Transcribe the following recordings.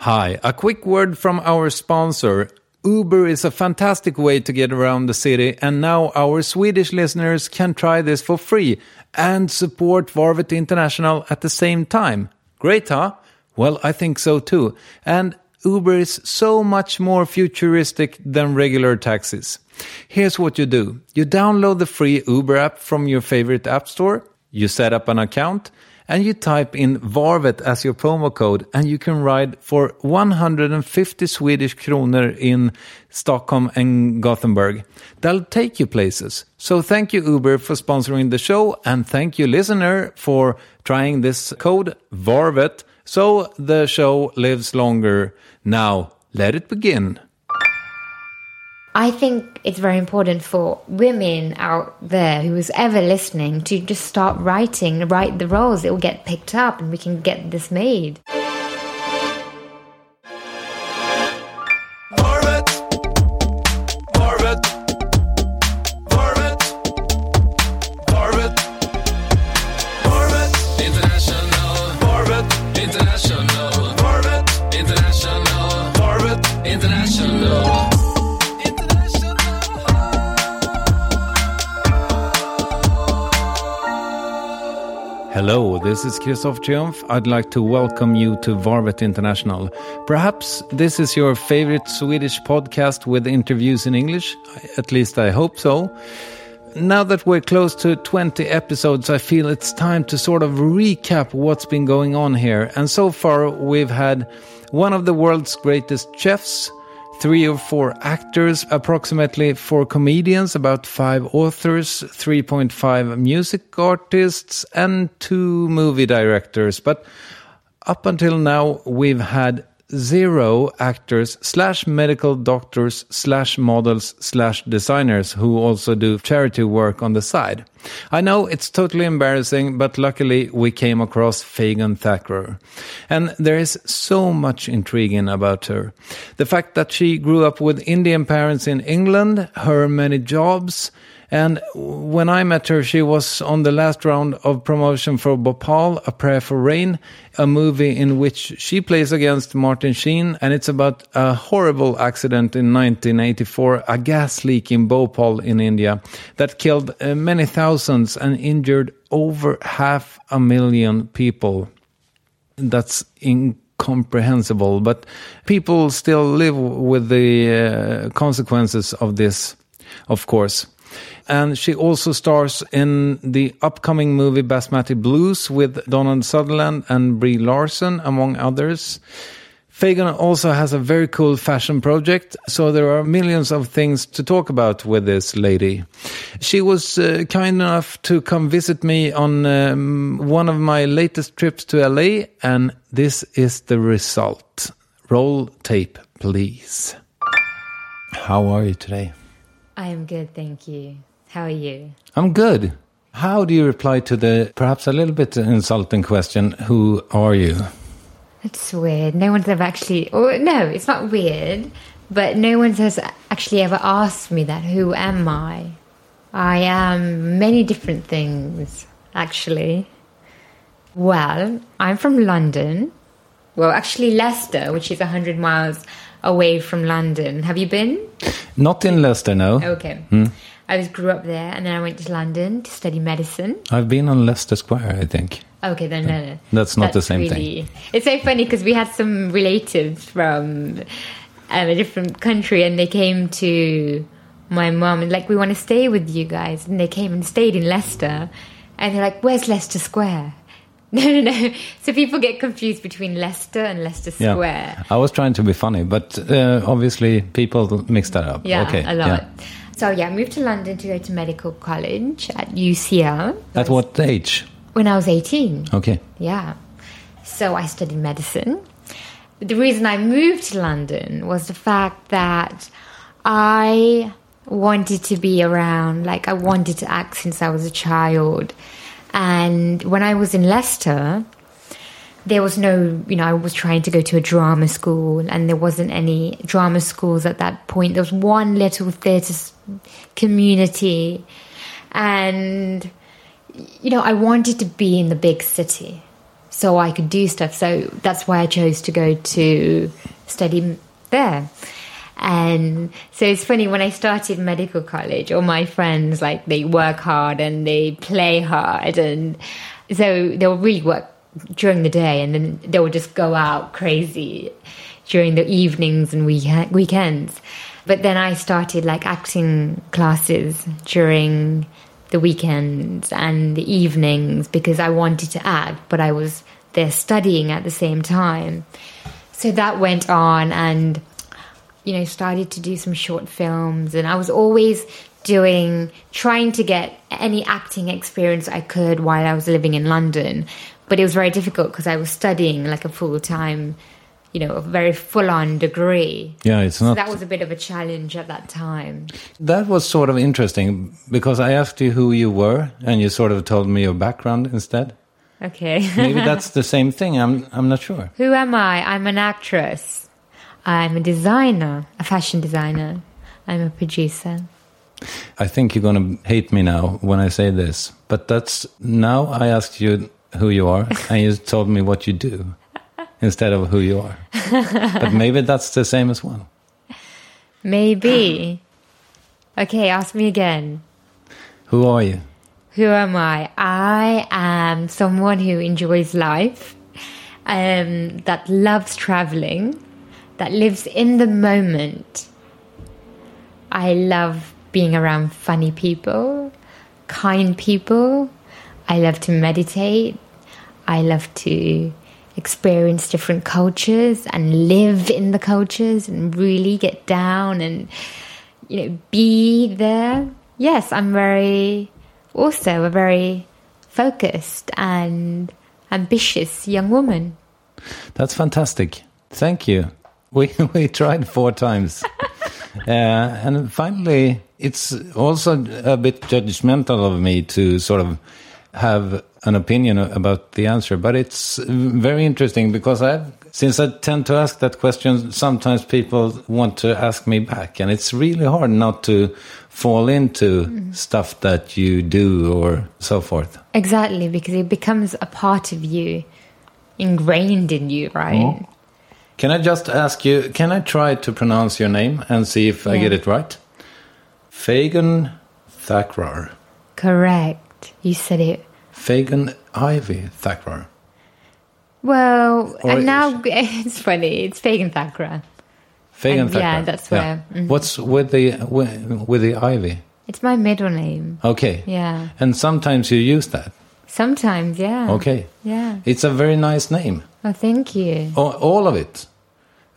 Hi, a quick word from our sponsor. Uber is a fantastic way to get around the city, and now our Swedish listeners can try this for free and support Varvet International at the same time. Great, huh? Well, I think so too. And Uber is so much more futuristic than regular taxis. Here's what you do you download the free Uber app from your favorite app store, you set up an account, and you type in Varvet as your promo code, and you can ride for 150 Swedish kroner in Stockholm and Gothenburg. That'll take you places. So thank you, Uber, for sponsoring the show, and thank you, listener, for trying this code Varvet so the show lives longer. Now, let it begin. I think it's very important for women out there who is ever listening to just start writing, write the roles. It will get picked up and we can get this made. Christoph Triumf. I'd like to welcome you to Varvet International. Perhaps this is your favorite Swedish podcast with interviews in English. At least I hope so. Now that we're close to 20 episodes, I feel it's time to sort of recap what's been going on here. And so far, we've had one of the world's greatest chefs, three or four actors, approximately four comedians, about five authors, 3.5 music artists, and two movie directors. But up until now, we've had zero actors slash medical doctors slash models slash designers who also do charity work on the side. I know it's totally embarrassing, but luckily we came across Fagun Thakrar. And there is so much intriguing about her. The fact that she grew up with Indian parents in England, her many jobs, and when I met her, she was on the last round of promotion for Bhopal, A Prayer for Rain, a movie in which she plays against Martin Sheen. And it's about a horrible accident in 1984, a gas leak in Bhopal in India that killed uh, many thousands and injured over half a million people. That's incomprehensible, but people still live with the uh, consequences of this, of course and she also stars in the upcoming movie Basmati Blues with Donald Sutherland and Brie Larson, among others. Fagun also has a very cool fashion project, so there are millions of things to talk about with this lady. She was uh, kind enough to come visit me on um, one of my latest trips to LA, and this is the result. Roll tape, please. How are you today? I am good, thank you. How are you? I'm good. How do you reply to the perhaps a little bit insulting question, Who are you? It's weird. No one's ever actually. Or no, it's not weird, but no one has actually ever asked me that. Who am I? I am many different things, actually. Well, I'm from London. Well, actually, Leicester, which is 100 miles away from London. Have you been? Not in Leicester, no. Okay. Hmm. I was grew up there, and then I went to London to study medicine. I've been on Leicester Square, I think. Okay, then no, no. That's not the same thing. It's so funny because we had some relatives from um, a different country, and they came to my mum and like, we want to stay with you guys, and they came and stayed in Leicester, and they're like, "Where's Leicester Square?" No, no, no. So people get confused between Leicester and Leicester Square. Yeah. I was trying to be funny, but uh, obviously people mix that up. Yeah, okay. a lot. Yeah. So yeah, I moved to London to go to medical college at UCL At what age? when I was 18. Okay. Yeah. So I studied medicine. But the reason I moved to London was the fact that I wanted to be around, like, I wanted to act since I was a child. And when I was in Leicester, there was no, you know, I was trying to go to a drama school and there wasn't any drama schools at that point. There was one little theatre community. And, you know, I wanted to be in the big city so I could do stuff. So that's why I chose to go to study there. And so it's funny when I started medical college, all my friends like they work hard and they play hard, and so they'll really work during the day, and then they will just go out crazy during the evenings and week- weekends. But then I started like acting classes during the weekends and the evenings because I wanted to act, but I was there studying at the same time. So that went on and you know, started to do some short films, and I was always doing, trying to get any acting experience I could while I was living in London. But it was very difficult because I was studying like a full time, you know, a very full on degree. Yeah, it's So not. that was a bit of a challenge at that time. That was sort of interesting because I asked you who you were, and you sort of told me your background instead. Okay. Maybe that's the same thing. I'm I'm not sure. Who am I? I'm an actress. I'm a designer, a fashion designer. I'm a producer. I think you're going to hate me now when I say this, but that's now I asked you who you are, and you told me what you do instead of who you are. but maybe that's the same as well. Maybe. Okay, ask me again. Who are you? Who am I? I am someone who enjoys life, um, that loves traveling, that lives in the moment. I love being around funny people, kind people. I love to meditate. I love to experience different cultures and live in the cultures and really get down and you know be there. Yes, I'm very also a very focused and ambitious young woman. That's fantastic. Thank you. We we tried four times, uh, and finally, it's also a bit judgmental of me to sort of have an opinion about the answer, but it's very interesting because I, since I tend to ask that question, sometimes people want to ask me back, and it's really hard not to fall into stuff that you do or so forth. Exactly, because it becomes a part of you, ingrained in you, right? Can I just ask you, can I try to pronounce your name and see if I get it right? Fagun Thakrar. Correct. You said it. Fagun Ivy Thakrar. Well, Or and is- now it's funny. It's Fagun Thakra. Fagun And Thakrar. yeah, that's where- mhm. What's with the with, with the Ivy? It's my middle name. Okay. Yeah. And sometimes you use that. Sometimes, yeah. Okay. Yeah. It's a very nice name. Oh, thank you. All, all of it.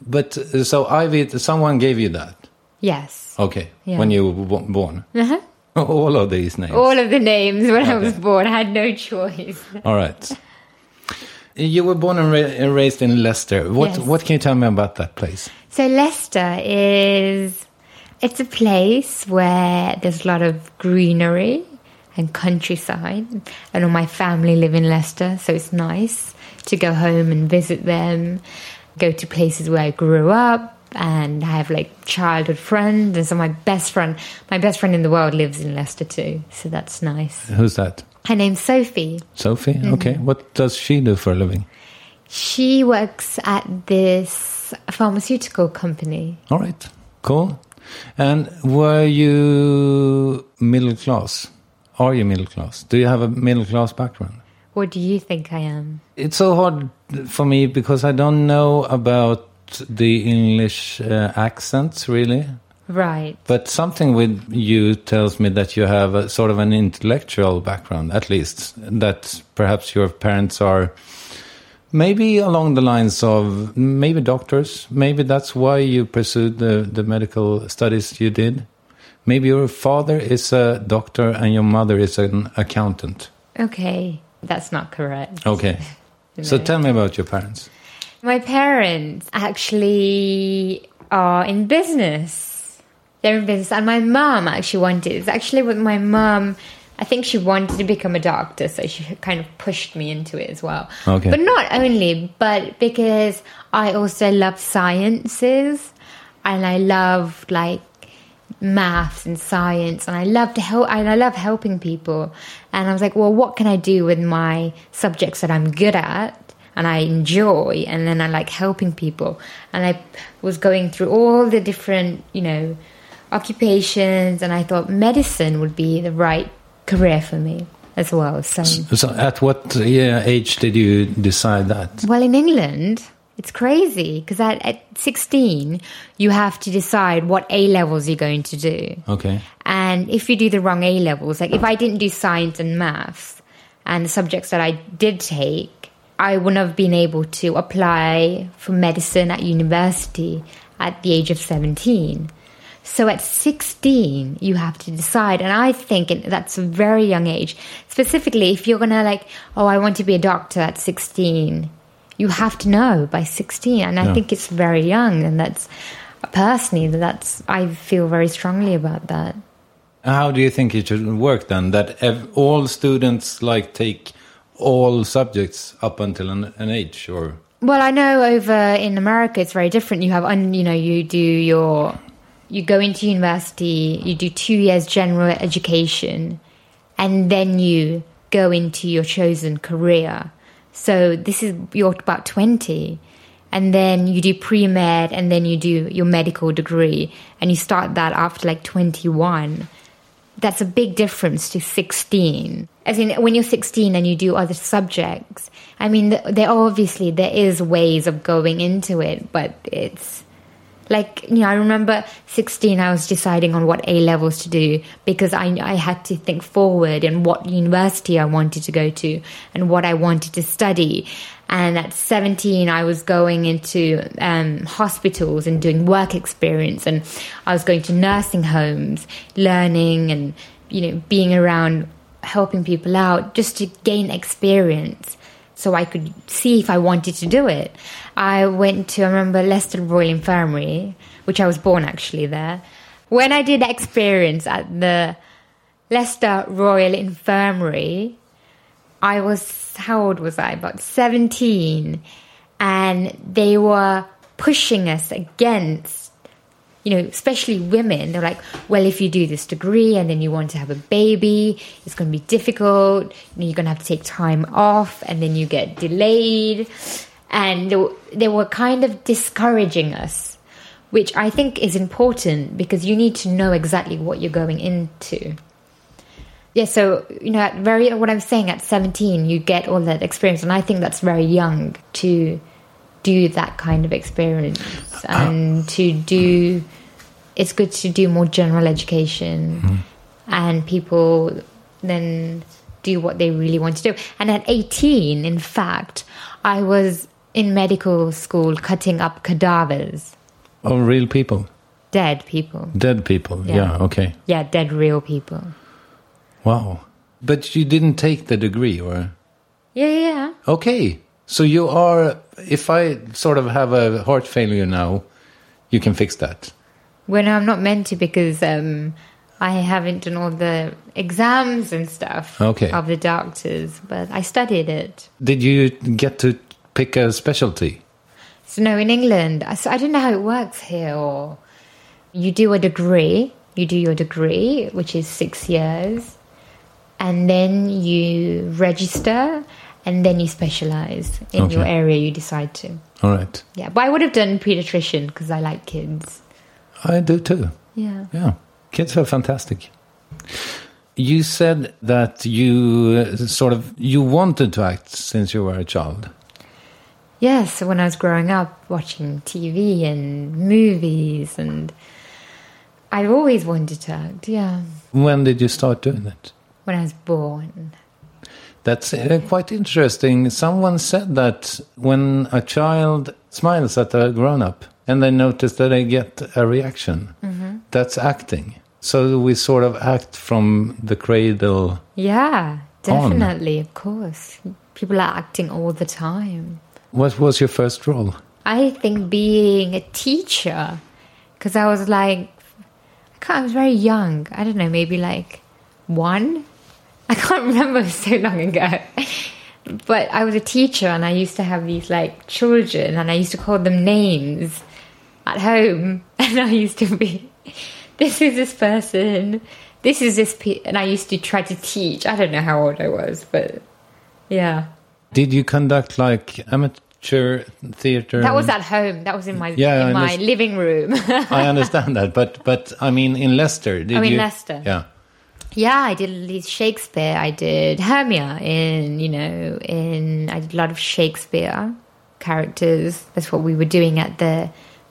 But uh, so Ivy, someone gave you that. Yes. Okay. Yeah. When you were bo- born. Uh-huh. All of these names. All of the names when I was born. I had no choice. All right. You were born and, ra- and raised in Leicester. What Yes. what can you tell me about that place? So Leicester is it's a place where there's a lot of greenery and countryside. And all my family live in Leicester, so it's nice to go home and visit them, go to places where I grew up and I have like childhood friends and so my best friend my best friend in the world lives in Leicester too. So that's nice. Who's that? Her name's Sophie. Sophie. Mm-hmm. Okay. What does she do for a living? She works at this pharmaceutical company. All right. Cool. And were you middle class? Are you middle class? Do you have a middle class background? What do you think I am? It's so hard for me because I don't know about the English uh, accents really. Right. But something with you tells me that you have a sort of an intellectual background, at least. That perhaps your parents are maybe along the lines of maybe doctors. Maybe that's why you pursued the, the medical studies you did. Maybe your father is a doctor and your mother is an accountant. Okay, that's not correct. Okay. you So tell me about your parents. My parents actually are in business. They're in business, and my mom actually wanted. It's actually with my mom, I think she wanted to become a doctor, so she kind of pushed me into it as well. Okay. But not only, but because I also love sciences, and I love like maths and science and I love to help and I love helping people. And I was like well what can I do with my subjects that I'm good at and I enjoy and then I like helping people? And I was going through all the different you know occupations and I thought medicine would be the right career for me as well so. So at what yeah, age did you decide that? well, in England, it's crazy because at, at 16, you have to decide what A levels you're going to do. Okay. And if you do the wrong A levels, like if I didn't do science and maths and the subjects that I did take, I wouldn't have been able to apply for medicine at university at the age of 17. So at 16, you have to decide. And I think that's a very young age. Specifically, if you're going to like, oh, I want to be a doctor at 16, you have to know by 16. And I think it's very young. And that's personally, that's, I feel very strongly about that. How do you think it should work then? That ev- all students like take all subjects up until an, an age, or Well, I know over in America it's very different. You have, un, you know, you do your, you go into university, you do two years general education, and then you go into your chosen career. So this is you're about twenty, and then you do pre med, and then you do your medical degree, and you start that after like twenty one. That's a big difference to 16. As in, when you're 16 and you do other subjects, I mean, there obviously there is ways of going into it, but it's like you know, I remember 16. I was deciding on what A levels to do because I I had to think forward and what university I wanted to go to and what I wanted to study. And at 17, I was going into um, hospitals and doing work experience, and I was going to nursing homes, learning and you know being around, helping people out, just to gain experience so I could see if I wanted to do it. I went to, I remember Leicester Royal Infirmary, which I was born actually there. When I did experience at the Leicester Royal Infirmary, I was, how old was I? About 17. And they were pushing us against you know, especially women, they're like, well, if you do this degree and then you want to have a baby, it's going to be difficult. You you're going to have to take time off and then you get delayed. And they were, they were kind of discouraging us, which I think is important because you need to know exactly what you're going into. Yeah, so, you know, at very, what I'm saying, at 17, you get all that experience. And I think that's very young to do that kind of experience ah. and to do it's good to do more general education mm-hmm. and people then do what they really want to do and at 18 in fact i was in medical school cutting up cadavers oh, real people, dead people dead people? Yeah. yeah okay. yeah dead real people Wow. But you didn't take the degree, or yeah, yeah okay. So you are. If I sort of have a heart failure now, you can fix that. when i'm not meant to because um i haven't done all the exams and stuff Okay. of the doctors but i studied it Did you get to pick a specialty? So no, in England, I- so I don't know how it works here. Or you do a degree, you do your degree, which is six years, and then you register, and then you specialize in your area you decide to. All right. Yeah, but I would have done pediatrician because I like kids. I do too. Yeah. Yeah, kids are fantastic. You said that you uh, sort of you wanted to act since you were a child. Yes, when I was growing up, watching TV and movies, and I've always wanted to act. Yeah, When did you start doing it? when I was born. That's uh, quite interesting. Someone said that when a child smiles at a grown up and they notice that they get a reaction, that's acting. So we sort of act from the cradle. Yeah, definitely, of course. People are acting all the time. What was your first role? I think being a teacher, because I was like, I, I was very young. I don't know, maybe like one. I can't remember it was so long ago. But I was a teacher, and I used to have these like children, and I used to call them names at home, and I used to be, this is this person, this is this, pe-, and I used to try to teach. I don't know how old I was, but yeah. Did you conduct like amateur theater? That was at home. That was in my Yeah, in my living room. I understand that, but but I mean in Leicester, did Oh, in you? Leicester. Yeah. Yeah, I did Shakespeare. I did Hermia in you know in I did a lot of Shakespeare characters. That's what we were doing at the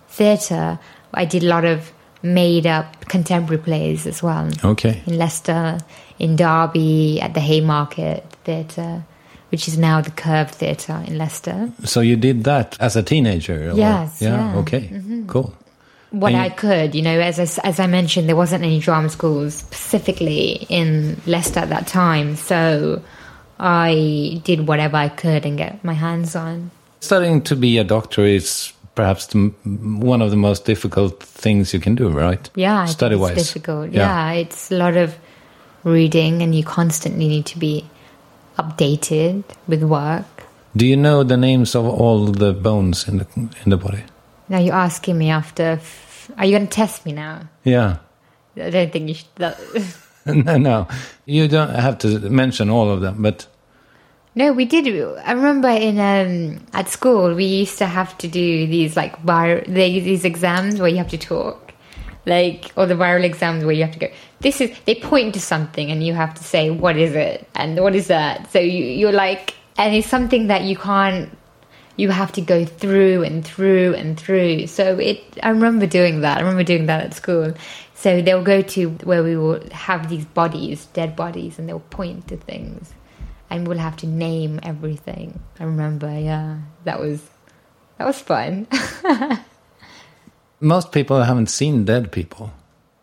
theatre. I did a lot of made up contemporary plays as well. Okay. in Leicester, in Derby, at the Haymarket Theatre, which is now the Curve Theatre in Leicester. So you did that as a teenager? or- Yes, Yeah. yeah. Okay. Mm-hmm. Cool. What And I could, you know, as I, as I mentioned, there wasn't any drama schools specifically in Leicester at that time, so I did whatever I could and get my hands on. Studying to be a doctor is perhaps the, one of the most difficult things you can do, right? Yeah, Study it's wise. difficult. Yeah. it's a lot of reading, and you constantly need to be updated with work. Do you know the names of all the bones in the in the body? Now you're asking me after. F- are you going to test me now? Yeah. I don't think you should. That, no, no. You don't have to mention all of them, but no, we did. I remember in um, at school we used to have to do these like vir- they- these exams where you have to talk, like or the viva exams where you have to go. This is they point to something and you have to say what is it and what is that. So you, you're like, and it's something that you can't. You have to go through and through and through. So it. I remember doing that. I remember doing that at school. So they'll go to where we will have these bodies, dead bodies, and they'll point to things, and we'll have to name everything. I remember, yeah, that was that was fun. most people haven't seen dead people.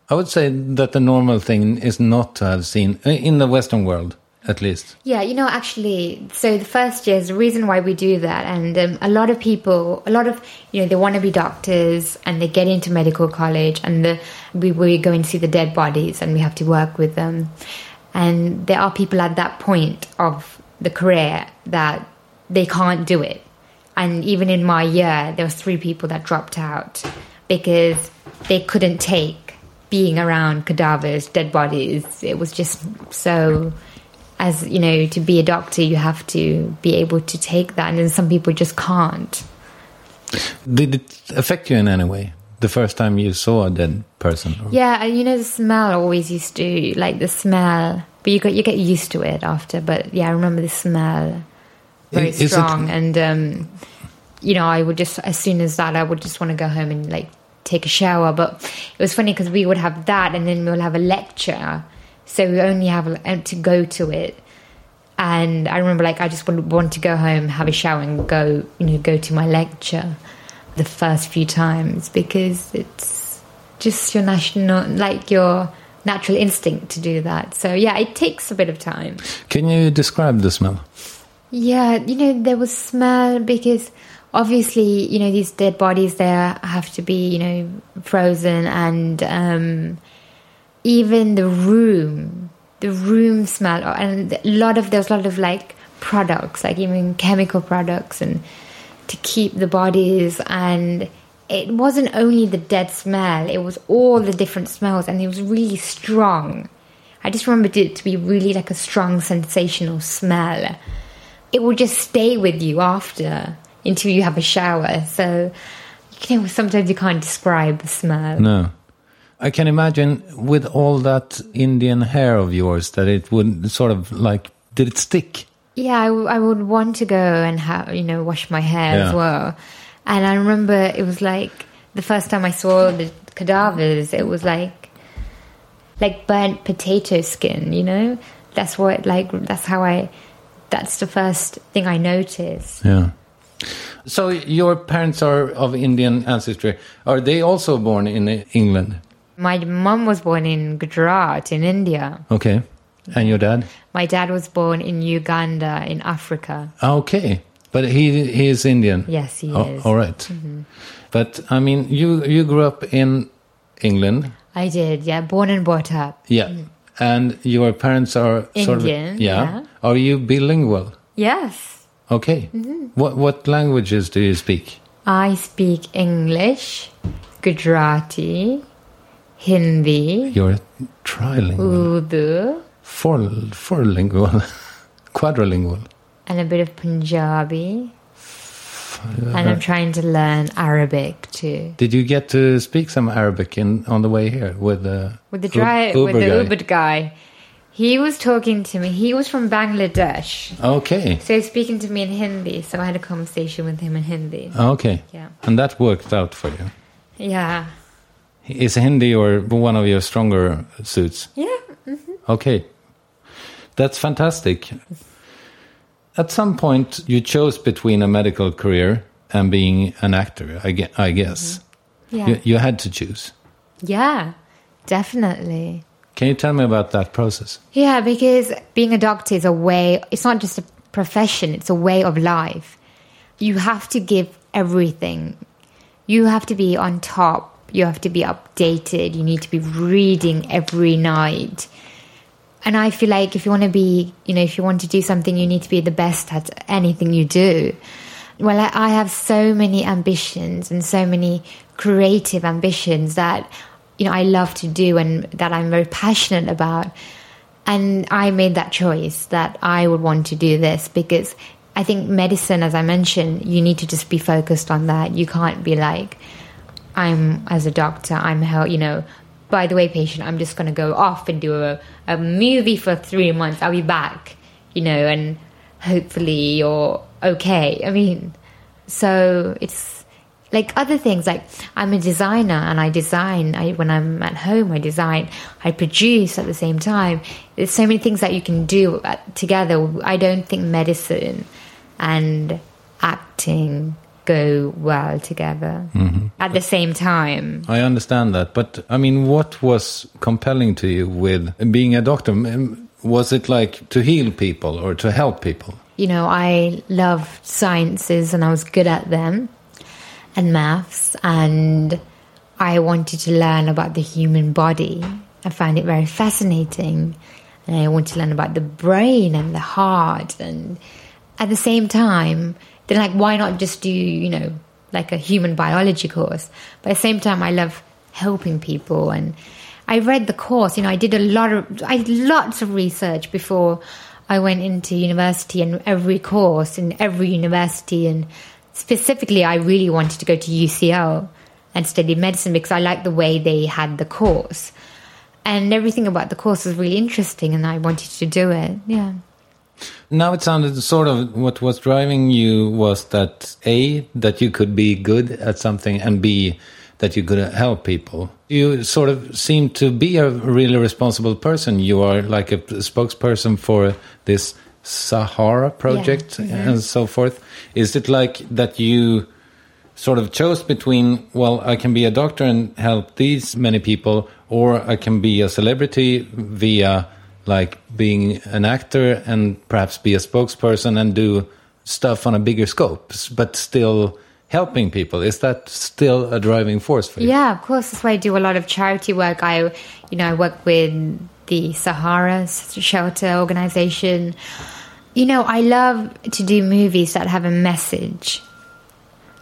I would say that the normal thing is not to have seen uh, in the Western world, at least. Yeah, you know, actually, so the first year is the reason why we do that, and um, a lot of people, a lot of you know, they want to be doctors and they get into medical college, and the, we we go and see the dead bodies, and we have to work with them, and there are people at that point of the career that they can't do it, and even in my year, there was three people that dropped out because they couldn't take being around cadavers, dead bodies. It was just so as you know to be a doctor you have to be able to take that and then some people just can't Did it affect you in any way the first time you saw a dead person? or- yeah you know the smell always used to like the smell but you get you get used to it after but yeah i remember the smell very Is strong and um you know i would just as soon as that i would just want to go home and like take a shower but it was funny because we would have that and then we'll have a lecture so we only have a- to go to it and I remember like I just would want to go home, have a shower, and go you know go to my lecture the first few times because it's just your national like your natural instinct to do that. So yeah, it takes a bit of time. Can you describe the smell? Yeah, you know, there was smell because obviously, you know, these dead bodies there have to be, you know, frozen and um even the room, the room smell and a lot of there's a lot of like products, like even chemical products and to keep the bodies and it wasn't only the dead smell, it was all the different smells and it was really strong. I just remembered it to be really like a strong sensational smell it will just stay with you after until you have a shower. So, you know, sometimes you can't describe the smell. No. I can imagine with all that Indian hair of yours that it would sort of like, did it stick? Yeah, I, w- I would want to go and have, you know, wash my hair as well. And I remember it was like the first time I saw the cadavers, it was like, like burnt potato skin, you know? That's what, like, that's how I, that's the first thing I noticed. Yeah. So your parents are of Indian ancestry. Are they also born in England? My mum was born in Gujarat in India. Okay. And your dad? My dad was born in Uganda, in Africa. Ah, okay, but he he is Indian. Yes, he Oh, is. All right. Mm-hmm. But I mean, you you grew up in England, I did, yeah, born and brought up. yeah, mm. and your parents are sort Indian, of yeah. yeah. Are you bilingual? Yes. Okay. Mm-hmm. What what languages do you speak? I speak English, Gujarati, Hindi, You're trilingual, Urdu, four fourlingual, quadrilingual. and a bit of Punjabi. And I'm trying to learn Arabic too. Did you get to speak some Arabic in on the way here with the With the Uber with the? Uber guy, he was talking to me. He was from Bangladesh, Okay. so he's speaking to me in Hindi. So I had a conversation with him in Hindi. Okay. Yeah. And that worked out for you. Yeah, Is Hindi or one of your stronger suits? yeah. Mm-hmm. Okay. That's fantastic. At some point, you chose between a medical career and being an actor, I gue- I guess. Mm-hmm. Yeah, You, you had to choose. yeah, definitely. Can you tell me about that process? Yeah, because being a doctor is a way, it's not just a profession, it's a way of life. You have to give everything. You have to be on top. You have to be updated. You need to be reading every night. And I feel like if you want to be, you know, if you want to do something, you need to be the best at anything you do. Well, I, I have so many ambitions and so many creative ambitions that, you know, I love to do and that I'm very passionate about. And I made that choice that I would want to do this because I think medicine, as I mentioned, you need to just be focused on that. You can't be like, I'm as a doctor, I'm hell, you know, by the way, patient, I'm just going to go off and do a, a movie for three months. I'll be back, you know, and hopefully you're okay. I mean, so it's like other things like i'm a designer and i design I, when i'm at home i design i produce at the same time there's so many things that you can do uh, together i don't think medicine and acting go well together mm-hmm. at the same time I understand that, but I mean, what was compelling to you with being a doctor? Was it like to heal people or to help people? you know, I love sciences and I was good at them and maths and I wanted to learn about the human body. I found it very fascinating and I wanted to learn about the brain and the heart and at the same time then like why not just do, you know, like a human biology course? But at the same time I love helping people and I read the course, you know, I did a lot of I did lots of research before I went into university and every course in every university and specifically I really wanted to go to UCL and study medicine because I liked the way they had the course. And everything about the course was really interesting and I wanted to do it. Yeah. Now it sounded sort of what was driving you was that A, that you could be good at something, and B, that you could help people. You sort of seem to be a really responsible person. You are like a spokesperson for this Sahara project mm-hmm. and so forth. Is it like that you sort of chose between, well, I can be a doctor and help these many people, or I can be a celebrity via like being an actor and perhaps be a spokesperson and do stuff on a bigger scope, but still helping people. Is that still a driving force for you? Yeah, of course. That's why I do a lot of charity work. I, you know, I work with the Sahara Shelter Organization. You know, I love to do movies that have a message.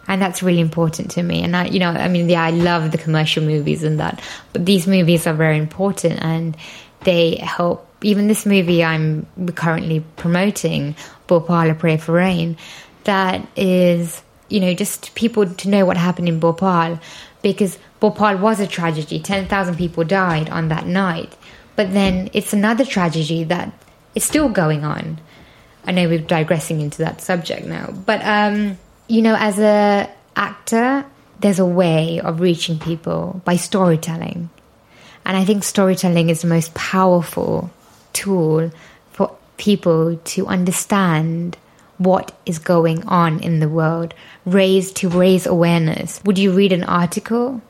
And that's really important to me. And I, you know, I mean, yeah, I love the commercial movies and that, but these movies are very important and they help. Even this movie I'm currently promoting, Bhopal, A Pray for Rain, that is, you know, just people to know what happened in Bhopal because Bhopal was a tragedy. 10,000 people died on that night. But then it's another tragedy that is still going on. I know we're digressing into that subject now, but um, you know, as a actor, there's a way of reaching people by storytelling, and I think storytelling is the most powerful tool for people to understand what is going on in the world, raise to raise awareness. Would you read an article?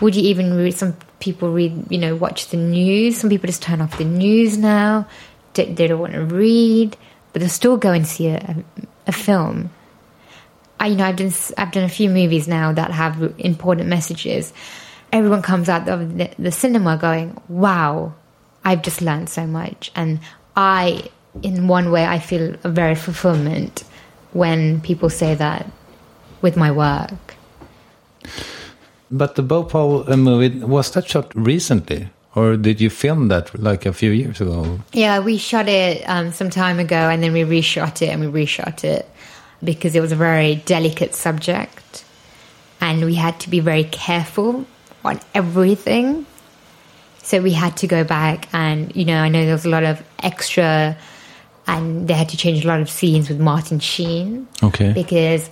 Would you even read? Some people read, you know, watch the news. Some people just turn off the news now they don't want to read, but they'll still go and see a, a, film. I, you know, I've done I've done a few movies now that have important messages. Everyone comes out of the, the cinema going, "Wow, I've just learned so much," and I, in one way, I feel a very fulfillment when people say that with my work. But the Bhopal uh, movie was that shot recently, or did you film that like a few years ago? Yeah, we shot it um, some time ago, and then we reshot it and we reshot it because it was a very delicate subject, and we had to be very careful on everything. So we had to go back, and you know, I know there was a lot of extra, and they had to change a lot of scenes with Martin Sheen Okay. because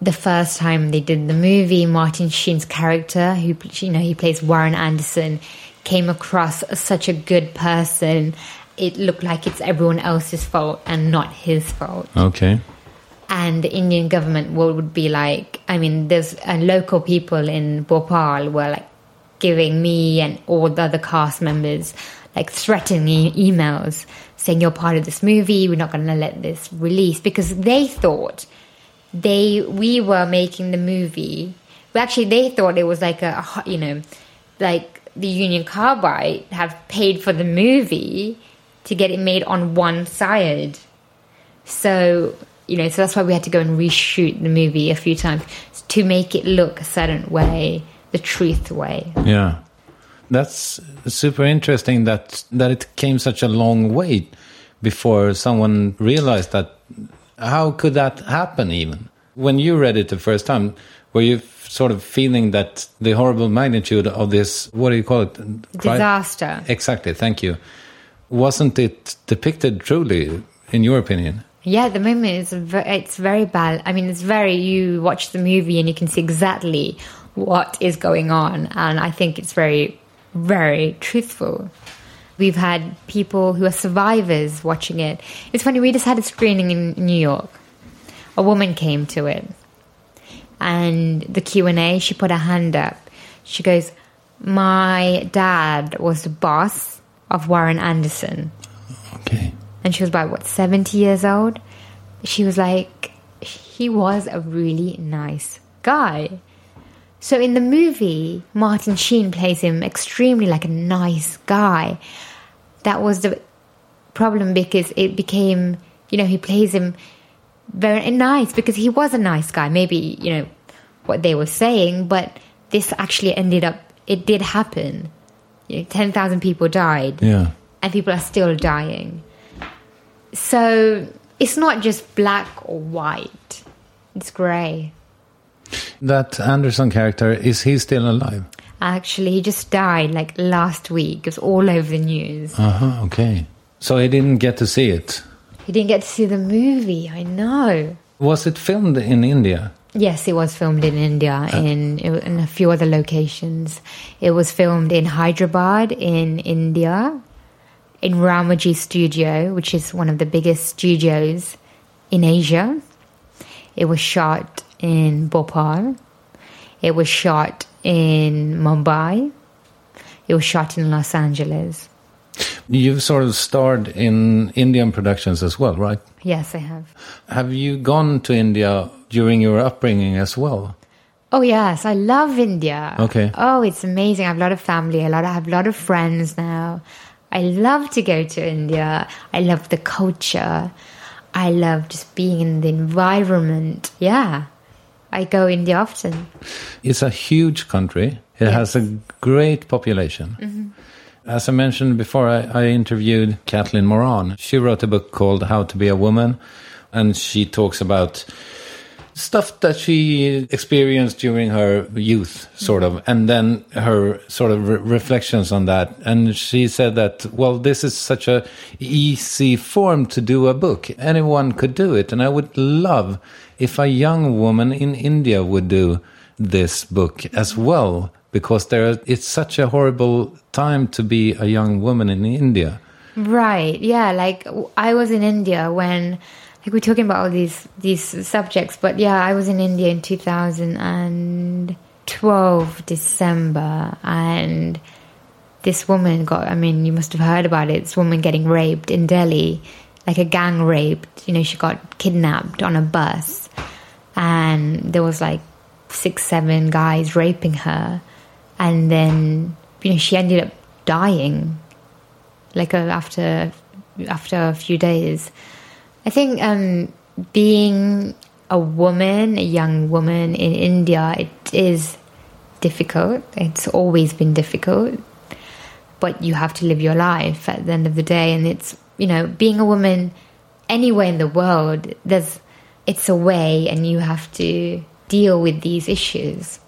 the first time they did the movie, Martin Sheen's character, who you know he plays Warren Anderson, came across as such a good person. It looked like it's everyone else's fault and not his fault. Okay. And the Indian government would would be like, I mean, there's uh, local people in Bhopal were like giving me and all the other cast members like threatening emails saying you're part of this movie. We're not going to let this release because they thought they we were making the movie. Well, actually, they thought it was like a you know, like the Union Carbide have paid for the movie to get it made on one side. So you know, so that's why we had to go and reshoot the movie a few times to make it look a certain way, the truth way. Yeah, that's super interesting. That that it came such a long way before someone realized that. How could that happen? Even when you read it the first time, were you sort of feeling that the horrible magnitude of this? What do you call it? Disaster. Exactly. Thank you. Wasn't it depicted truly, in your opinion? Yeah, the moment it's ve- it's very bad. I mean, it's very. You watch the movie and you can see exactly what is going on, and I think it's very, very truthful. We've had people who are survivors watching it. It's funny. We just had a screening in New York. A woman came to it, and the Q and A. She put her hand up. She goes, "My dad was the boss of Warren Anderson." Okay. and she was about what 70 years old she was like he was a really nice guy so in the movie martin sheen plays him extremely like a nice guy that was the problem because it became you know he plays him very nice because he was a nice guy maybe you know what they were saying but this actually ended up it did happen you know, 10,000 people died Yeah. and people are still dying. So it's not just black or white, it's grey. That Anderson character is he still alive? Actually, he just died like last week. It was all over the news. Uh huh. Okay. So he didn't get to see it. He didn't get to see the movie, I know. Was it filmed in India? Yes, it was filmed in India in in a few other locations. It was filmed in Hyderabad in India, in Ramoji Studio, which is one of the biggest studios in Asia. It was shot in Bhopal. It was shot in Mumbai. It was shot in Los Angeles. You've sort of starred in Indian productions as well, right? Yes, I have. Have you gone to India during your upbringing as well? Oh yes, I love India. Okay. Oh, it's amazing. I have a lot of family. A lot. I have a lot of friends now. I love to go to India. I love the culture. I love just being in the environment. Yeah, I go in India often. It's a huge country. It has a great population. Mm-hmm. As I mentioned before, I, I interviewed Caitlin Moran. She wrote a book called How to Be a Woman, and she talks about stuff that she experienced during her youth, sort mm-hmm. of, and then her sort of re- reflections on that. And she said that, well, this is such a easy form to do a book. Anyone could do it, and I would love if a young woman in India would do this book as well, because there are, it's such a horrible time to be a young woman in India. Right. Yeah. Like I was in India when, like we're talking about all these these subjects, but yeah, I was in India in 2012 December, and this woman got, I mean, you must have heard about it, this woman getting raped in Delhi, like a gang raped. You know, she got kidnapped on a bus, and there was like six, seven guys raping her. And then, you know, she ended up dying, like uh, after after a few days. I think um, being a woman, a young woman in India, it is difficult. It's always been difficult, but you have to live your life at the end of the day. And it's you know, being a woman anywhere in the world, there's it's a way, and you have to deal with these issues.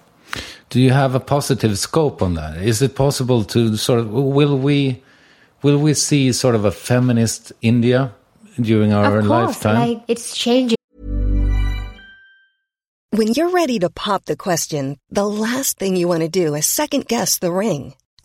Do you have a positive scope on that? Is it possible to sort of will we will we see sort of a feminist India during our of course, lifetime? like it's changing. When you're ready to pop the question, the last thing you want to do is second guess the ring.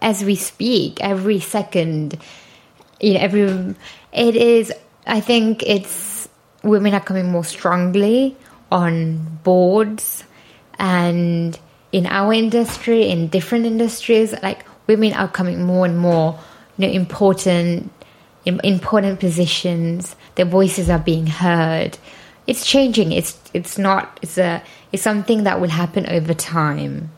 As we speak, every second, you know, every it is. I think it's women are coming more strongly on boards and in our industry, in different industries. Like women are coming more and more, you know, important, important positions. Their voices are being heard. It's changing. It's it's not. It's a. It's something that will happen over time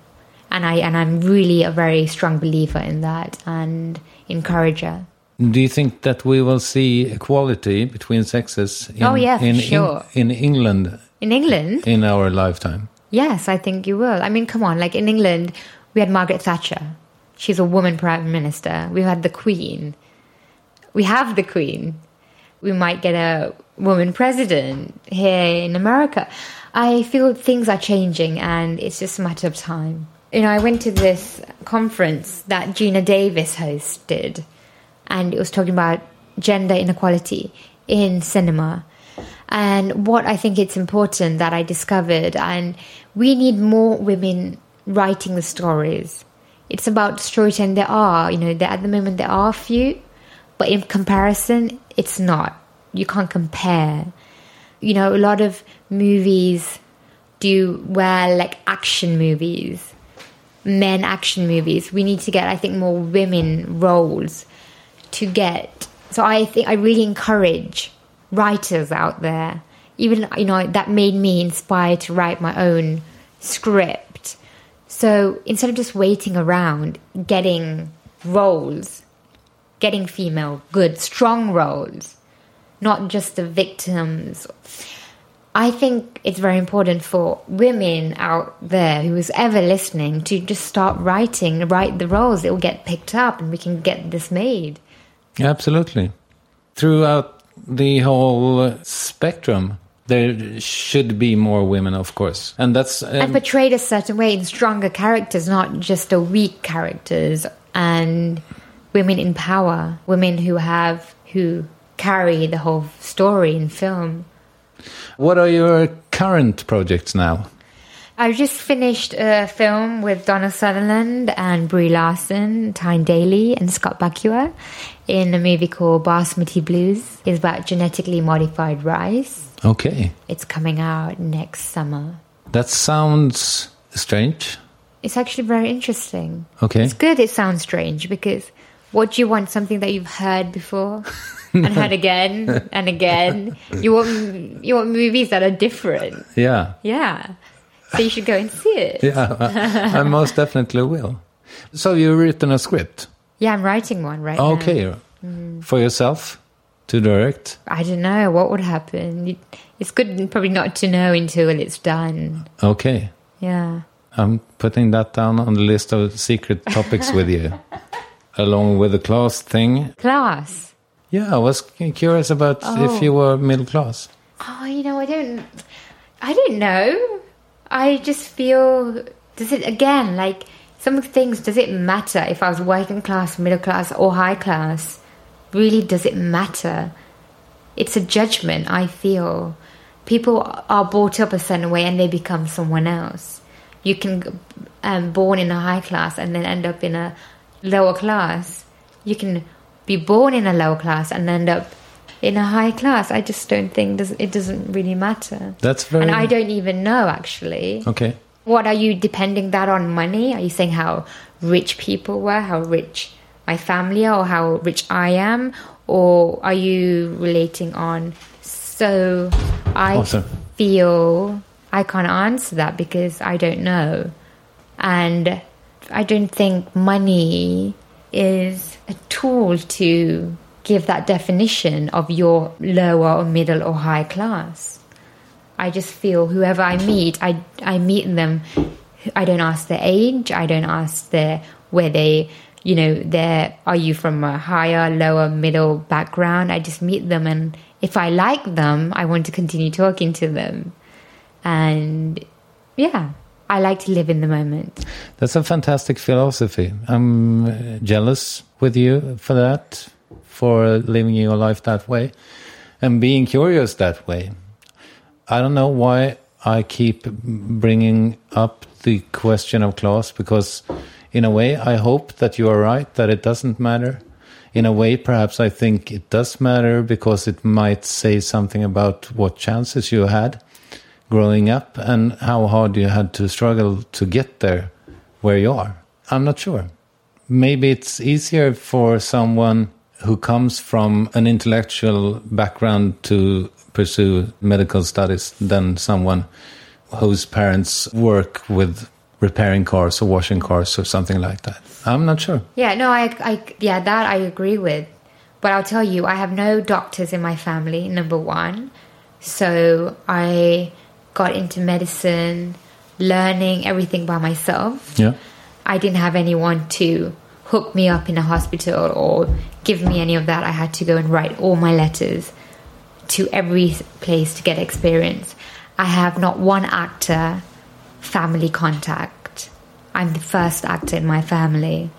and I and I'm really a very strong believer in that and encourager. Do you think that we will see equality between sexes in, Oh, yeah, in, sure. in, in England In England, in our lifetime? yes, I think you will. I mean, come on, like in England, we had Margaret Thatcher. She's a woman prime minister. We've had the Queen. We have the Queen. We might get a woman president here in America. I feel things are changing and it's just a matter of time. You know, I went to this conference that Geena Davis hosted and it was talking about gender inequality in cinema. And what I think it's important that I discovered, and we need more women writing the stories. It's about storytelling. There are, you know, at the moment there are few, but in comparison, it's not. You can't compare. You know, a lot of movies do well, like action movies, men action movies. We need to get, I think, more women roles to get. So I think I really encourage writers out there. Even you know that made me inspired to write my own script. So instead of just waiting around, getting roles, getting female good strong roles, not just the victims. I think it's very important for women out there who is ever listening to just start writing, write the roles. It will get picked up, and we can get this made. Absolutely. Throughout the whole spectrum, there should be more women, of course, and that's um, and portrayed a certain way in stronger characters, not just the weak characters, and women in power, women who have who carry the whole story in film. What are your current projects now? I've just finished a film with Donald Sutherland and Brie Larson, Tyne Daly, and Scott Bakula in a movie called Basmati Blues. It's about genetically modified rice. Okay, It's coming out next summer. that sounds strange. It's actually very interesting. Okay. It's good it sounds strange because what do you want? Something that you've heard before and heard again and again. You want you want movies that are different. Yeah, Yeah. So you should go and see it. yeah, I, I most definitely will. So you've written a script. Yeah, I'm writing one right now. Okay, mm. for yourself to direct? I don't know what would happen. It's good probably not to know until it's done. Okay. Yeah. I'm putting that down on the list of secret topics with you, along with the class thing. Class. Yeah, I was curious about if you were middle class. Oh, you know, I don't. I don't know. I just feel. Does it again like some things? Does it matter if I was working class, middle class, or high class? Really, does it matter? It's a judgment. I feel people are brought up a certain way and they become someone else. You can um, born in a high class and then end up in a lower class. You can be born in a lower class and end up in a high class. I just don't think does, it doesn't really matter. That's very And I don't even know actually. okay. What are you depending that on money? Are you saying how rich people were, how rich my family are, or how rich I am, or are you relating on? So I oh, Awesome. feel I can't answer that because I don't know, and I don't think money is a tool to give that definition of your lower or middle or high class. I just feel whoever I meet, I I meet them. I don't ask their age. I don't ask their where they, you know, their are you from a higher, lower, middle background. I just meet them, and if I like them, I want to continue talking to them. And yeah, I like to live in the moment. That's a fantastic philosophy. I'm uh, jealous with you for that, for living your life that way and being curious that way. I don't know why I keep bringing up the question of class because, in a way, I hope that you are right, that it doesn't matter. In a way, perhaps I think it does matter because it might say something about what chances you had growing up and how hard you had to struggle to get there where you are. I'm not sure. Maybe it's easier for someone who comes from an intellectual background to pursue medical studies than someone whose parents work with repairing cars or washing cars or something like that. I'm not sure. Yeah, no, I, I, yeah, that I agree with. But I'll tell you, I have no doctors in my family, number one. So I got into medicine, learning everything by myself. Yeah. I didn't have anyone to hook me up in a hospital or give me any of that. I had to go and write all my letters to every place to get experience. I have not one actor family contact. I'm the first actor in my family.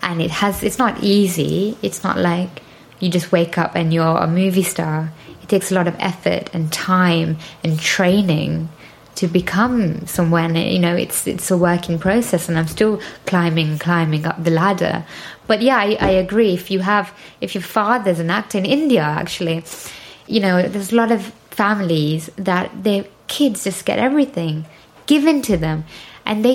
And it has it's not easy. It's not like you just wake up and you're a movie star. Takes a lot of effort and time and training to become someone. You know it's it's a working process and i'm still climbing climbing up the ladder. But yeah I, I agree. If you have if your father's an actor in india actually you know there's a lot of families that their kids just get everything given to them. And they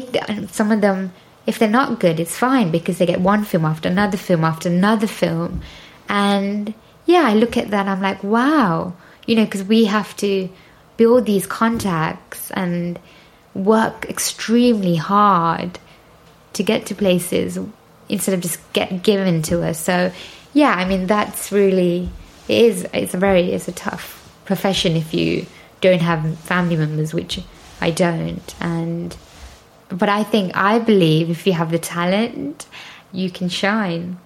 some of them if they're not good it's fine because they get one film after another film after another film. And yeah i look at that i'm like wow you know because we have to build these contacts and work extremely hard to get to places instead of just get given to us. So yeah, I mean that's really it is it's a very it's a tough profession if you don't have family members, which I don't. And but I think I believe if you have the talent, you can shine.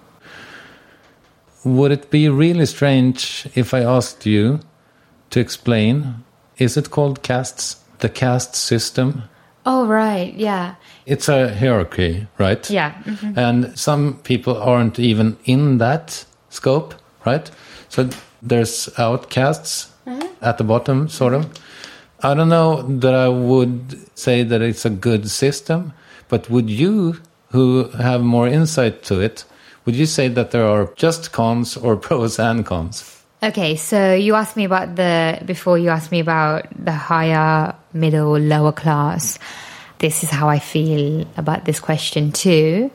Would it be really strange if I asked you to explain? Is it called castes? The caste system? Oh right, yeah. It's a hierarchy, right? Yeah. mhm. And some people aren't even in that scope, right? So there's outcasts mm-hmm. at the bottom, sort of. Mm-hmm. I don't know that I would say that it's a good system, but would you, who have more insight to it, would you say that there are just cons or pros and cons? Okay, so you asked me about the before you asked me about the higher, middle, lower class. This is how I feel about this question too,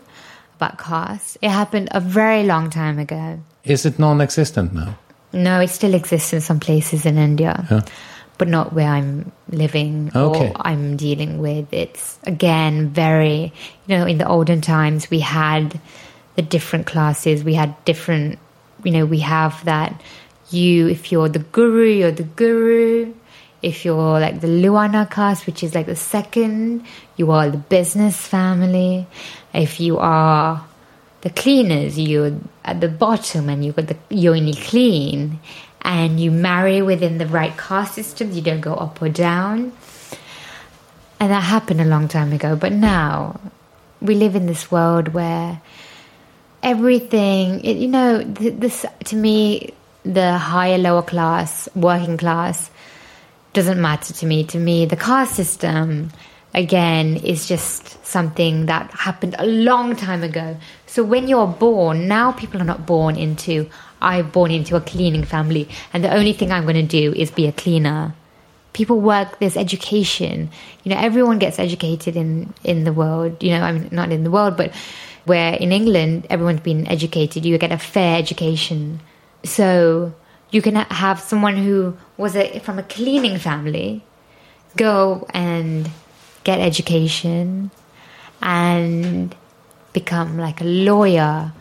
about caste. It happened a very long time ago. Is it non existent now? No, it still exists in some places in India, Yeah. but not where I'm living Okay. or I'm dealing with. It's again very, you know, in the olden times we had the different classes, we had different you know, we have that you, if you're the guru, you're the guru. If you're like the Lohana caste, which is like the second, you are the business family. If you are the cleaners, you're at the bottom and you got the you only clean. And you marry within the right caste system, you don't go up or down. And that happened a long time ago. But now we live in this world where everything, it, you know, th- this to me, the higher, lower class, working class doesn't matter to me. To me, the caste system, again, is just something that happened a long time ago. So when you're born, now people are not born into, I'm born into a cleaning family, and the only thing I'm going to do is be a cleaner people work there's education you know everyone gets educated in in the world you know i mean not in the world but where in england everyone's been educated you get a fair education. So you can have someone who was a, from a cleaning family go and get education and become like a lawyer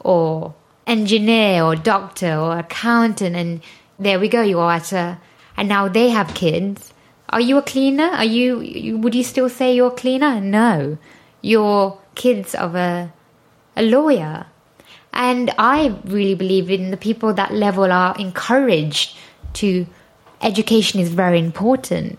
or engineer or doctor or accountant and there we go you are at a and now they have kids. Are you a cleaner? Are you, would you still say you're a cleaner? No. You're kids of a a lawyer and i really believe in the people that level are encouraged to education is very important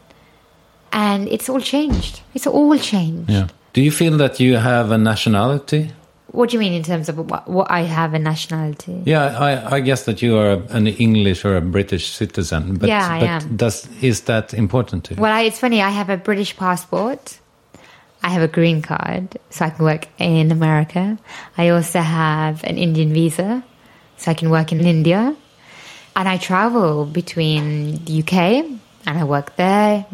and it's all changed it's all changed Yeah. Do you feel that you have a nationality? what do you mean in terms of what, what i have a nationality Yeah, I, I guess that you are an English or a British citizen. But, Yeah, I but am. Does is that important to you? Well, I, it's funny. I have a British passport. I have a green card, so I can work in America. I also have an Indian visa, so I can work in India. And I travel between the UK and I work there.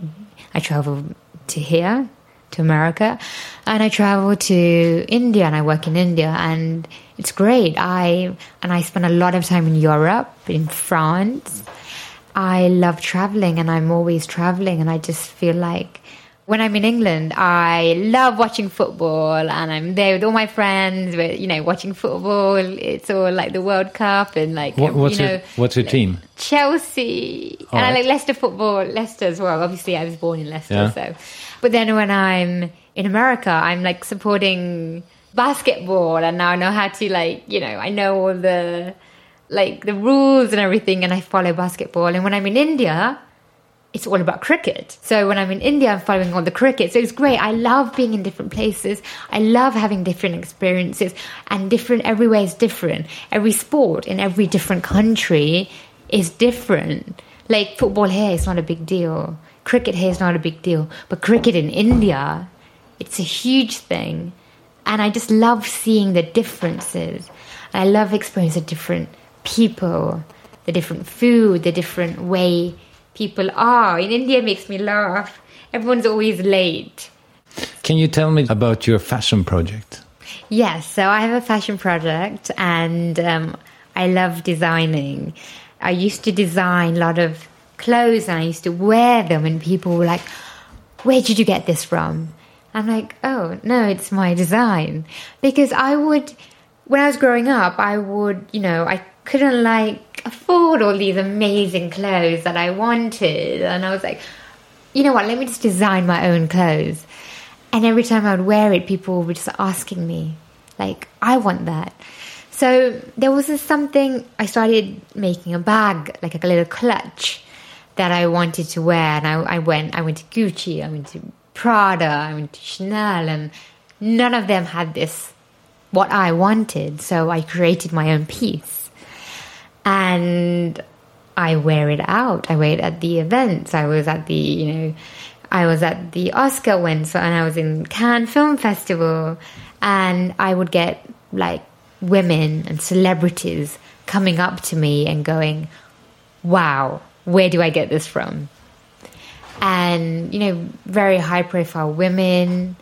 I travel to here, to America, and I travel to India and I work in India. And it's great. I and I spend a lot of time in Europe, in France. I love traveling and I'm always traveling and I just feel like when I'm in England, I love watching football and I'm there with all my friends, we're, you know, watching football. It's all like the World Cup and like, What- what's you your- know, what's your team? Chelsea. All and I like Leicester football, Leicester as well. Obviously, I was born in Leicester, Yeah. so. But then when I'm in America, I'm like supporting basketball and now I know how to like, you know, I know all the like the rules and everything and I follow basketball. And when I'm in India, it's all about cricket. So when I'm in India, I'm following all the cricket. So it's great. I love being in different places. I love having different experiences and different, everywhere is different. Every sport in every different country is different. Like football here is not a big deal. Cricket here is not a big deal. But cricket in India, it's a huge thing. And I just love seeing the differences. I love experiencing different people, the different food, the different way people are. In India, makes me laugh. Everyone's always late. Can you tell me about your fashion project? Yes, so I have a fashion project and um, I love designing. I used to design a lot of clothes and I used to wear them, and people were like, Where did you get this from? I'm like, Oh, no, it's my design. Because I would, when I was growing up, I would, you know, I couldn't like afford all these amazing clothes that I wanted. And I was like, you know what, let me just design my own clothes. And every time I would wear it, people were just asking me, like, I want that. So there was this something, I started making a bag, like a little clutch that I wanted to wear. And I, I went, I went to Gucci, I went to Prada, I went to Chanel, and none of them had this, what I wanted. So I created my own piece. And I wear it out. I wear it at the events. I was at the, you know, I was at the Oscar ones and I was in Cannes Film Festival and I would get like women and celebrities coming up to me and going, wow, where do I get this from? And, you know, very high profile women.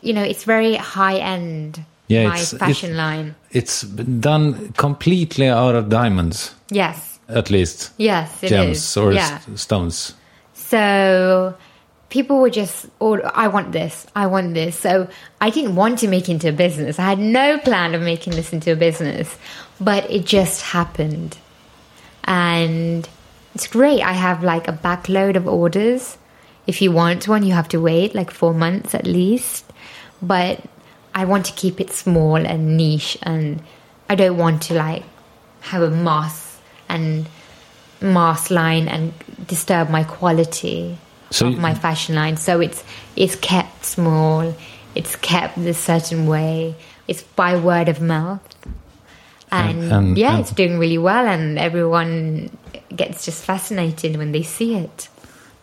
You know, it's very high end, Yeah, my it's- fashion it's- line. It's done completely out of diamonds, Yes. at least. Yes, it is. Gems or yeah. stones. So people were just, oh, I want this, I want this. So I didn't want to make it into a business. I had no plan of making this into a business, but it just happened. And it's great. I have like a backload of orders. If you want one, you have to wait like four months at least. But I want to keep it small and niche, and I don't want to like have a mass and mass line and disturb my quality So of my fashion line. So it's it's kept small. It's kept a certain way. It's by word of mouth. And, And- and- yeah, and- it's doing really well, and everyone gets just fascinated when they see it.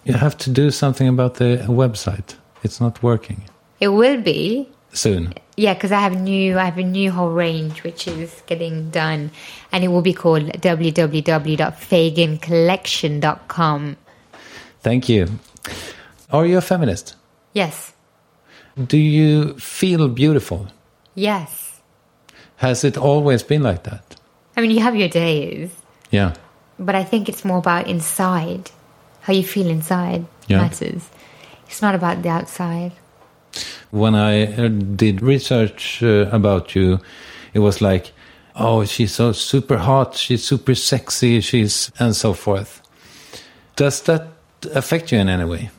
You have to do something about the website. It's not working. It will be, Soon. yeah, because I have new, I have a new whole range which is getting done, and it will be called www.faguncollection.com. Thank you. Are you a feminist? Yes, Do you feel beautiful? yes. Has it always been like that? I mean, you have your days, Yeah. but I think it's more about inside, how you feel inside Yeah. matters. It's not about the outside. When I uh, did research uh, about you, it was like, oh, she's so super hot, she's super sexy, she's, and so forth. Does that affect you in any way?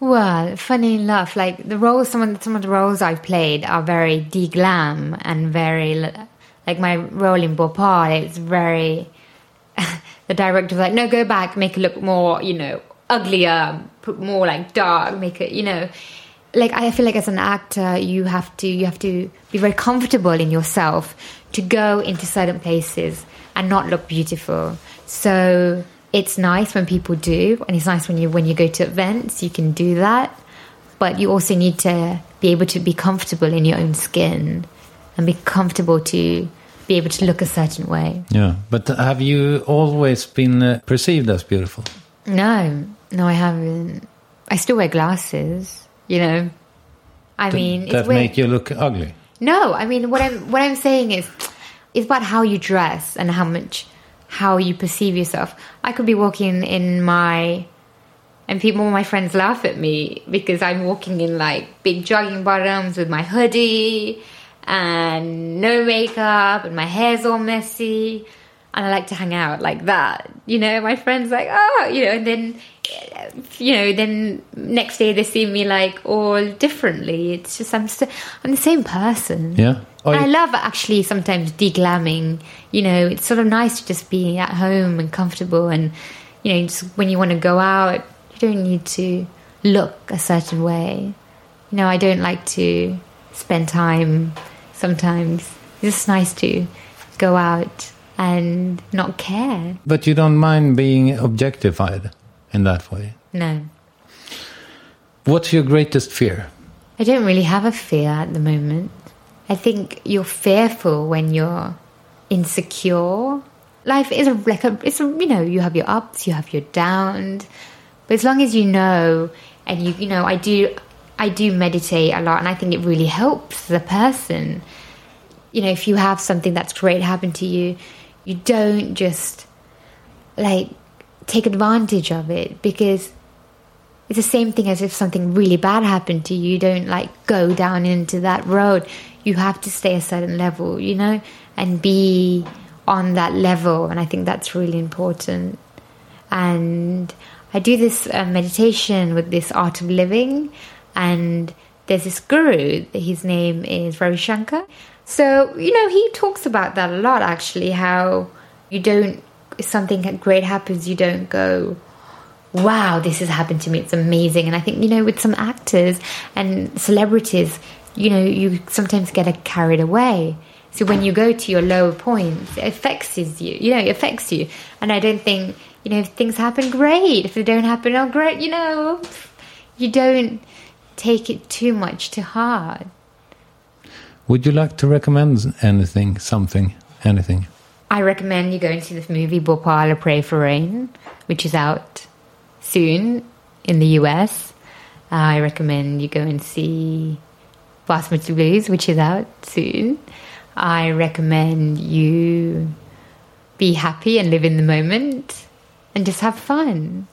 Well, funny enough, like the roles, some of the, some of the roles I've played are very de-glam and very, like my role in Bhopal, it's very, the director was like, no, go back, make it look more, you know, uglier, put more like dark, make it, you know, like I feel like as an actor, you have to, you have to be very comfortable in yourself to go into certain places and not look beautiful. So it's nice when people do, and it's nice when you when you go to events, you can do that. But you also need to be able to be comfortable in your own skin and be comfortable to be able to look a certain way. Yeah. But have you always been uh, perceived as beautiful? No, no, I haven't. I still wear glasses. You know, I mean, that make you look ugly. No, I mean what I'm what I'm saying is it's about how you dress and how much how you perceive yourself. I could be walking in my and people my friends laugh at me because I'm walking in like big jogging bottoms with my hoodie and no makeup and my hair's all messy and I like to hang out like that. You know, my friends like, oh, you know, and then you know, then next day they see me like all differently. It's just I'm st- I'm the same person. Yeah. Oh, And I love actually sometimes deglamming. You know, it's sort of nice to just be at home and comfortable. And you know, just when you want to go out, you don't need to look a certain way. You know, I don't like to spend time. Sometimes it's just nice to go out and not care. But you don't mind being objectified in that way. No. What's your greatest fear? I don't really have a fear at the moment. I think you're fearful when you're insecure. Life is a, like a, it's a, you know, you have your ups, you have your downs. But as long as you know, and you, you know, I do, I do meditate a lot, and I think it really helps the person. You know, if you have something that's great happen to you, you don't just like take advantage of it because it's the same thing as if something really bad happened to you. You don't like go down into that road. You have to stay a certain level, you know, and be on that level. And I think that's really important. And I do this uh, meditation with this art of living, and there's this guru. His name is Ravi Shankar. So you know, he talks about that a lot. Actually, how you don't if something great happens, you don't go, wow, this has happened to me. It's amazing. And I think, you know, with some actors and celebrities, you know, you sometimes get carried away. So when you go to your lower points, it affects you. You know, it affects you. And I don't think, you know, if things happen, great. If they don't happen, oh, great. You know, you don't take it too much to heart. Would you like to recommend anything, something, anything? I recommend you go and see this movie, Bhopal or Pray for Rain, which is out soon in the US. Uh, I recommend you go and see Basmati Blues, which is out soon. I recommend you be happy and live in the moment and just have fun.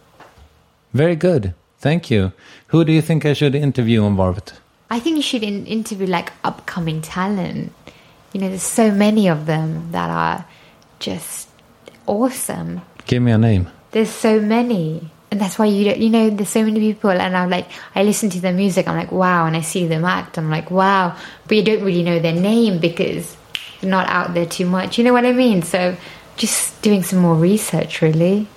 Very good. Thank you. Who do you think I should interview on Varvet? I think you should in- interview like upcoming talent. You know, there's so many of them that are just awesome. Give me a name. There's so many, and that's why you don't, you know there's so many people, and I'm like I listen to their music, I'm like wow, and I see them act, I'm like wow, but you don't really know their name because they're not out there too much. You know what I mean? So just doing some more research, really.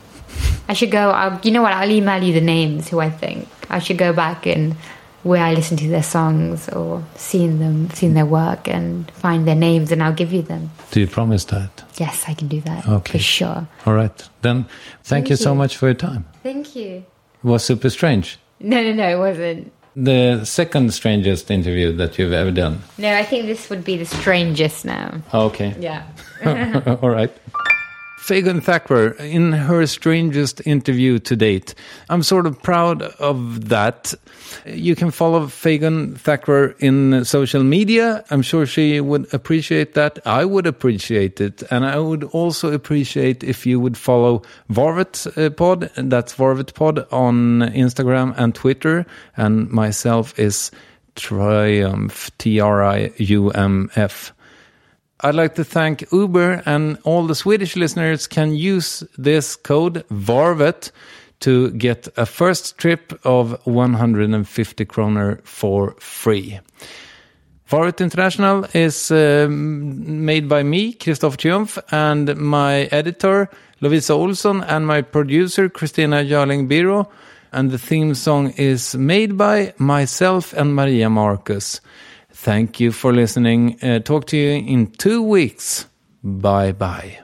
I should go. I'll, you know what? I'll email you the names who I think I should go back and where I listen to their songs or seen them, seen their work, and find their names, and I'll give you them. Do you promise that? Yes, I can do that Okay. for sure. All right. Then thank, Thank you so much for your time. Thank you. It was super strange. No, no, no, it wasn't. The second strangest interview that you've ever done. No, I think this would be the strangest now. Okay. Yeah. All right. Fagun Thakrar, in her strangest interview to date, I'm sort of proud of that. You can follow Fagun Thakrar in social media. I'm sure she would appreciate that. I would appreciate it. And I would also appreciate if you would follow Varvet uh, Pod. That's Varvet Pod on Instagram and Twitter. And myself is Triumf, T R I U M F. I'd like to thank Uber and all the Swedish listeners can use this code VARVET to get a first trip of 150 kroner for free. Varvet International is um, made by me, Christoph Triumf, and my editor, Lovisa Olsson, and my producer, Christina Jarling Biro. And the theme song is made by myself and Maria Marcus. Thank you for listening. Uh, talk to you in two weeks. Bye bye.